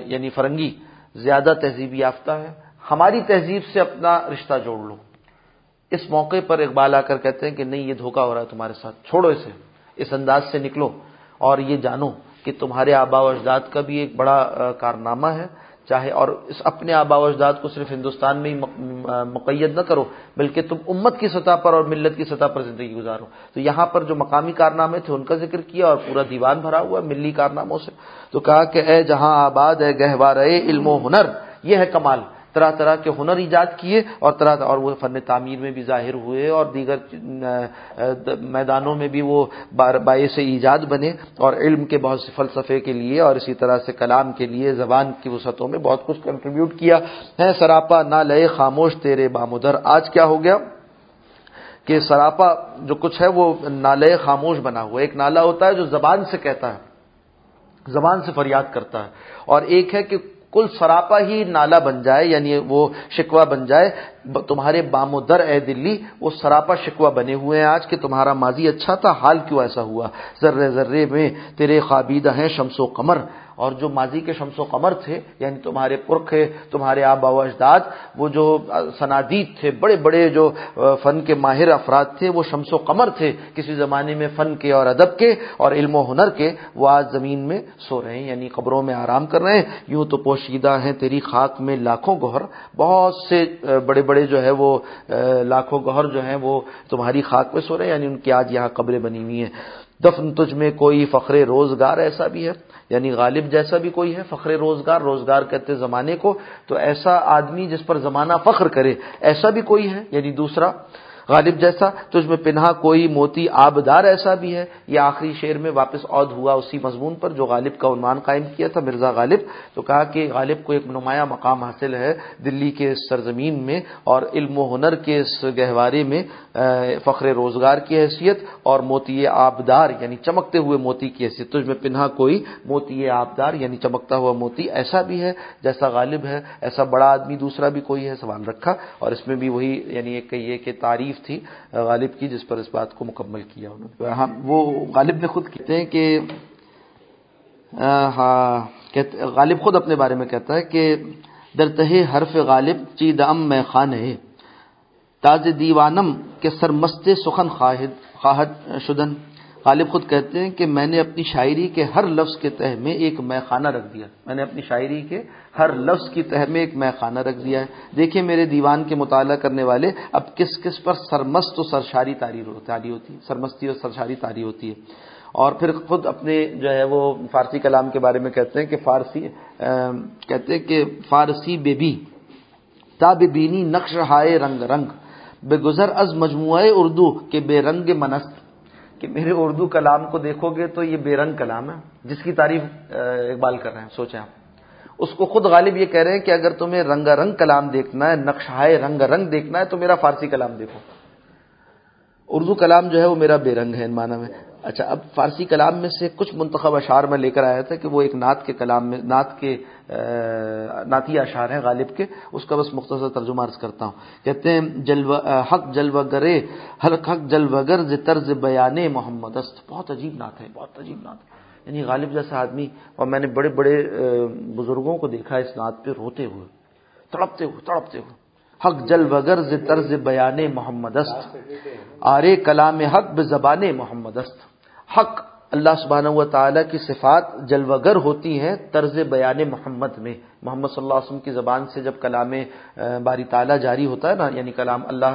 یعنی فرنگی، زیادہ تہذیبی یافتہ ہے ہماری تہذیب سے اپنا رشتہ جوڑ لو۔ اس موقع پر اقبال آ کر کہتے ہیں کہ نہیں، یہ دھوکہ ہو رہا ہے تمہارے ساتھ، چھوڑو اسے، اس انداز سے نکلو۔ اور یہ جانو کہ تمہارے آبا و اجداد کا بھی ایک بڑا کارنامہ ہے۔ چاہے، اور اس اپنے آبا و اجداد کو صرف ہندوستان میں ہی مقید نہ کرو، بلکہ تم امت کی سطح پر اور ملت کی سطح پر زندگی گزارو۔ تو یہاں پر جو مقامی کارنامے تھے، ان کا ذکر کیا اور پورا دیوان بھرا ہوا ملی کارناموں سے۔ تو کہا کہ اے جہاں آباد ہے گہوار علم و ہنر، یہ ہے کمال۔ طرح طرح کے ہنر ایجاد کیے اور طرح اور وہ فن تعمیر میں بھی ظاہر ہوئے اور دیگر میدانوں میں بھی وہ باعث ایجاد بنے اور علم کے بہت سے فلسفے کے لیے اور اسی طرح سے کلام کے لیے، زبان کی وسعتوں میں بہت کچھ کنٹریبیوٹ کیا۔ ہے سراپا، نہ لیے خاموش، تیرے بامدر۔ آج کیا ہو گیا؟ کہ سراپا جو کچھ ہے وہ نالے خاموش بنا ہوا ایک نالا ہوتا ہے جو زبان سے کہتا ہے، زبان سے فریاد کرتا ہے۔ اور ایک ہے کہ کل سراپا ہی نالا بن جائے یعنی وہ شکوا بن جائے۔ تمہارے بام و در اے دلی، وہ سراپا شکوا بنے ہوئے ہیں آج کہ تمہارا ماضی اچھا تھا، حال کیوں ایسا ہوا؟ ذرے ذرے میں تیرے خوابیدہ ہیں شمس و قمر۔ اور جو ماضی کے شمس و قمر تھے یعنی تمہارے پرکھ، تمہارے آبا و اجداد، وہ جو صنادید تھے، بڑے بڑے جو فن کے ماہر افراد تھے، وہ شمس و قمر تھے، کسی زمانے میں فن کے اور ادب کے اور علم و ہنر کے، وہ آج زمین میں سو رہے ہیں یعنی قبروں میں آرام کر رہے ہیں۔ یوں تو پوشیدہ ہیں تیری خاک میں لاکھوں گوہر، بہت سے بڑے بڑے جو ہے وہ لاکھوں گوہر جو ہیں وہ تمہاری خاک میں سو رہے ہیں یعنی ان کی آج یہاں قبریں بنی ہوئی ہیں۔ دفن تجھ میں کوئی فخر روزگار ایسا بھی ہے؟ یعنی غالب جیسا بھی کوئی ہے، فخر روزگار روزگار کہتے زمانے کو، تو ایسا آدمی جس پر زمانہ فخر کرے، ایسا بھی کوئی ہے؟ یعنی دوسرا غالب جیسا تجھ میں پنہا کوئی موتی آبدار ایسا بھی ہے۔ یہ آخری شعر میں واپس عود ہوا اسی مضمون پر جو غالب کا عنوان قائم کیا تھا، مرزا غالب۔ تو کہا کہ غالب کو ایک نمایاں مقام حاصل ہے دلی کے سرزمین میں اور علم و ہنر کے اس گہوارے میں فخر روزگار کی حیثیت اور موتی آبدار یعنی چمکتے ہوئے موتی کی حیثیت۔ تجھ میں پنہا کوئی موتی آبدار یعنی چمکتا ہوا موتی ایسا بھی ہے جیسا غالب ہے، ایسا بڑا آدمی دوسرا بھی کوئی ہے، سوال رکھا۔ اور اس میں بھی وہی یعنی ایک کہیے کہ تعریف تعریف تھی، غالب کی، جس پر اس بات کو مکمل کیا انہوں نے۔ ہاں وہ غالب نے خود کہتے ہیں کہ ہاں غالب خود اپنے بارے میں کہتا ہے کہ درتہ حرف غالب، چید ام میں خان ہے۔ تاز دیوانم کے سرمست سخن خواہد خواہد، شدن۔ غالب خود کہتے ہیں کہ میں نے اپنی شاعری کے ہر لفظ کے تہ میں ایک میں خانہ رکھ دیا میں نے اپنی شاعری کے ہر لفظ کی تہ میں ایک میں خانہ رکھ دیا ہے۔ دیکھیں میرے دیوان کے مطالعہ کرنے والے، اب کس کس پر سرمست و سرشاری تاری ہوتی ہے؟ سرمستی اور سرشاری تاری ہوتی ہے۔ اور پھر خود اپنے جو ہے وہ فارسی کلام کے بارے میں کہتے ہیں کہ فارسی کہتے ہیں کہ فارسی بے بی تاب بینی نقش ہائے رنگ رنگ، بے گزر از مجموعہ اردو کے بے رنگ منست۔ کہ میرے اردو کلام کو دیکھو گے تو یہ بے رنگ کلام ہے۔ جس کی تعریف اقبال کر رہے ہیں، سوچیں آپ۔ اس کو خود غالب یہ کہہ رہے ہیں کہ اگر تمہیں رنگ رنگ کلام دیکھنا ہے نقشہ رنگ رنگ دیکھنا ہے، تو میرا فارسی کلام دیکھو۔ اردو کلام جو ہے وہ میرا بے رنگ ہے ان معنی میں۔ اچھا اب فارسی کلام میں سے کچھ منتخب اشعار میں لے کر آیا تھا کہ وہ ایک نعت کے کلام میں، نعت کے نعتی اشعار ہیں غالب کے، اس کا بس مختصر ترجمہ عرض کرتا ہوں۔ کہتے ہیں، جلو، حق جلو گرے، حلق حق جلو گر طرز بیان محمد است۔ بہت عجیب نعت ہے، بہت عجیب نعت ہے۔ یعنی غالب جیسا آدمی، اور میں نے بڑے بڑے بزرگوں کو دیکھا اس نعت پہ روتے ہوئے، تڑپتے ہوئے تڑپتے ہوئے۔ حق جل وگر طرز بیان محمد است۔ آرے کلام حق زبان محمد است۔ حق اللہ سبحانہ و تعالیٰ کی صفات جلوگر ہوتی ہیں طرز بیان محمد میں۔ محمد صلی اللہ علیہ وسلم کی زبان سے جب کلام باری تعالیٰ جاری ہوتا ہے نا یعنی کلام اللہ،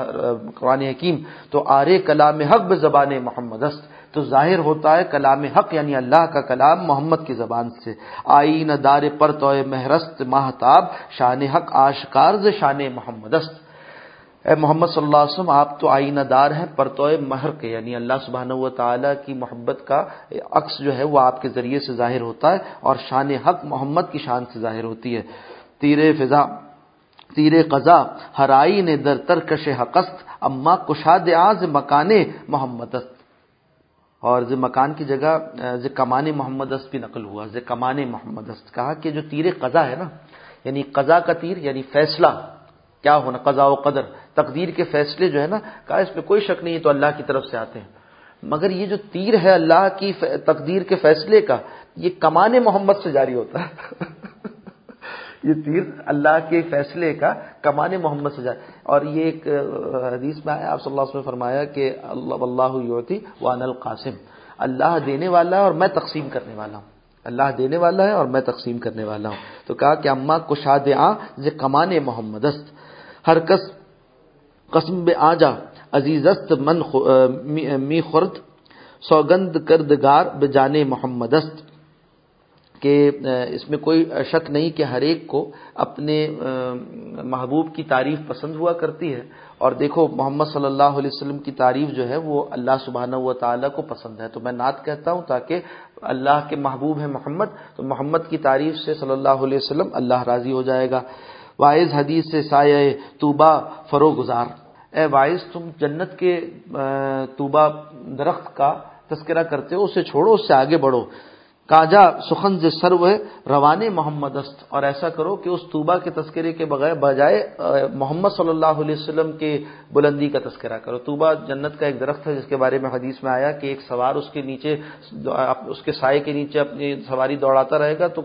قرآن حکیم، تو آرے کلام حق زبان محمد است۔ تو ظاہر ہوتا ہے کلام حق یعنی اللہ کا کلام محمد کی زبان سے۔ آئین دار پر تو مہرست ماہتاب، شان حق آشکار شان محمد است۔ اے محمد صلی اللہ علیہ وسلم، آپ تو آئینہ دار ہیں، پرتوئے مہر کے یعنی اللہ سبحانہ و تعالیٰ کی محبت کا عکس جو ہے وہ آپ کے ذریعے سے ظاہر ہوتا ہے اور شان حق محمد کی شان سے ظاہر ہوتی ہے۔ تیر فضا تیر قضا، ہر آئی در ترکش حقست، اما کشاد آز مکان محمد است اور ز مکان کی جگہ ز کمان محمد است بھی نقل ہوا ز کمان محمد است کہا کہ جو تیر قضا ہے نا یعنی قضا کا تیر یعنی فیصلہ کیا ہونا، قضاء و قدر، تقدیر کے فیصلے جو ہے نا، کہا اس پہ کوئی شک نہیں ہے تو اللہ کی طرف سے آتے ہیں۔ مگر یہ جو تیر ہے اللہ کی تقدیر کے فیصلے کا، یہ کمان محمد سے جاری ہوتا ہے۔ یہ تیر اللہ کے فیصلے کا کمان محمد سے جاری۔ اور یہ ایک حدیث میں آیا، آپ صلی اللہ علیہ وسلم فرمایا کہ اللہ اللہ یوتی وان القاسم۔ اللہ دینے والا ہے اور میں تقسیم کرنے والا ہوں۔ اللہ دینے والا ہے اور میں تقسیم کرنے والا ہوں۔ تو کہا کہ اما کشاد آ کمان محمد است۔ ہر کس قسم بے آجا عزیزست من می خرد سوگند کردگار بے جان محمد است کہ اس میں کوئی شک نہیں کہ ہر ایک کو اپنے محبوب کی تعریف پسند ہوا کرتی ہے۔ اور دیکھو، محمد صلی اللہ علیہ وسلم کی تعریف جو ہے، وہ اللہ سبحانہ و تعالیٰ کو پسند ہے۔ تو میں نعت کہتا ہوں تاکہ اللہ کے محبوب ہیں محمد، تو محمد کی تعریف سے صلی اللہ علیہ وسلم اللہ راضی ہو جائے گا۔ واعظ حدیث سے سایہ توبہ فرو گزار۔ اے واعظ، تم جنت کے توبہ درخت کا تذکرہ کرتے ہو، اسے چھوڑو، اس سے آگے بڑھو۔ کاجا سخن سے سرو ہے، روان محمد است۔ اور ایسا کرو کہ اس طوبہ کے تذکرے کے بغیر بجائے محمد صلی اللہ علیہ وسلم کے بلندی کا تذکرہ کرو۔ طوبہ جنت کا ایک درخت ہے جس کے بارے میں حدیث میں آیا کہ ایک سوار اس کے نیچے اس کے سائے کے نیچے اپنی سواری دوڑاتا رہے گا تو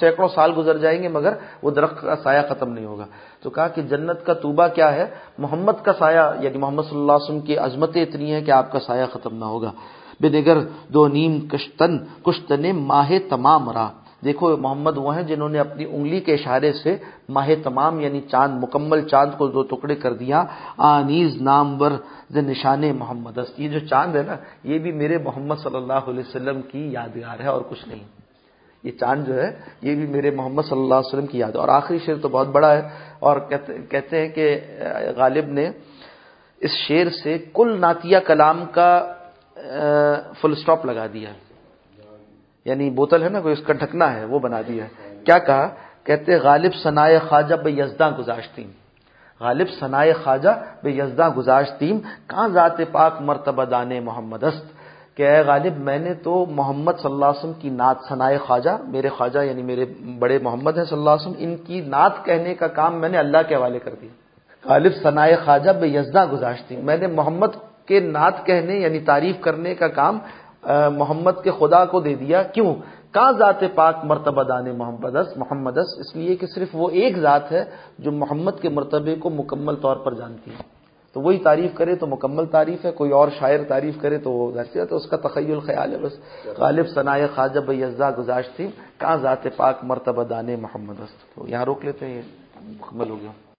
سینکڑوں سال گزر جائیں گے، مگر وہ درخت کا سایہ ختم نہیں ہوگا۔ تو کہا کہ جنت کا طوبہ کیا ہے؟ محمد کا سایہ یعنی محمد صلی اللہ علیہ وسلم کی عظمتیں اتنی ہیں کہ آپ کا سایہ ختم نہ ہوگا۔ بے نگر دو نیم کشتن کشتن ماہ تمام را۔ دیکھو، محمد وہ ہیں جنہوں نے اپنی انگلی کے اشارے سے ماہ تمام یعنی چاند، مکمل چاند کو دو ٹکڑے کر دیا۔ آنیز نام ور نشان محمد یہ جو چاند ہے نا، یہ بھی میرے محمد صلی اللہ علیہ وسلم کی یادگار ہے اور کچھ نہیں۔ یہ چاند جو ہے، یہ بھی میرے محمد صلی اللہ علیہ وسلم کی یاد۔ ہے اور آخری شعر تو بہت بڑا ہے۔ اور کہتے ہیں کہ غالب نے اس شعر سے کل ناتیہ کلام کا فل اسٹاپ لگا دیا یعنی بوتل ہے نا کوئی اس کا ڈھکنا ہے، وہ بنا دیا۔ کیا کہا؟ کہتے غالب ثنائے خواجہ بے یزداں گزاشتیم غالب ثنائے خواجہ بے یزداں گزاشتیم کہاں ذات پاک مرتبہ دان محمد است؟ کہ اے غالب، میں نے تو محمد صلی اللہ علیہ وسلم کی نعت ثنائے خواجہ، میرے خواجہ یعنی میرے بڑے محمد ہیں صلی اللہ علیہ وسلم، ان کی نعت کہنے کا کام میں نے اللہ کے حوالے کر دیا۔ غالب ثنائے خواجہ بے یزداں گزاشتیم میں نے محمد کے نعت کہنے یعنی تعریف کرنے کا کام محمد کے خدا کو دے دیا۔ کیوں؟ کہاں ذات پاک مرتبہ دان محمد محمد اس لیے کہ صرف وہ ایک ذات ہے جو محمد کے مرتبے کو مکمل طور پر جانتی ہے۔ تو وہی تعریف کرے تو مکمل تعریف ہے، کوئی اور شاعر تعریف کرے تو وہ ہے تو اس کا تخیل خیال ہے بس۔ غالب ثناء خواجہ بزا گزاشت تھی کہاں ذات پاک مرتبہ دان محمد تو یہاں روک لیتے ہیں، یہ مکمل ہو گیا۔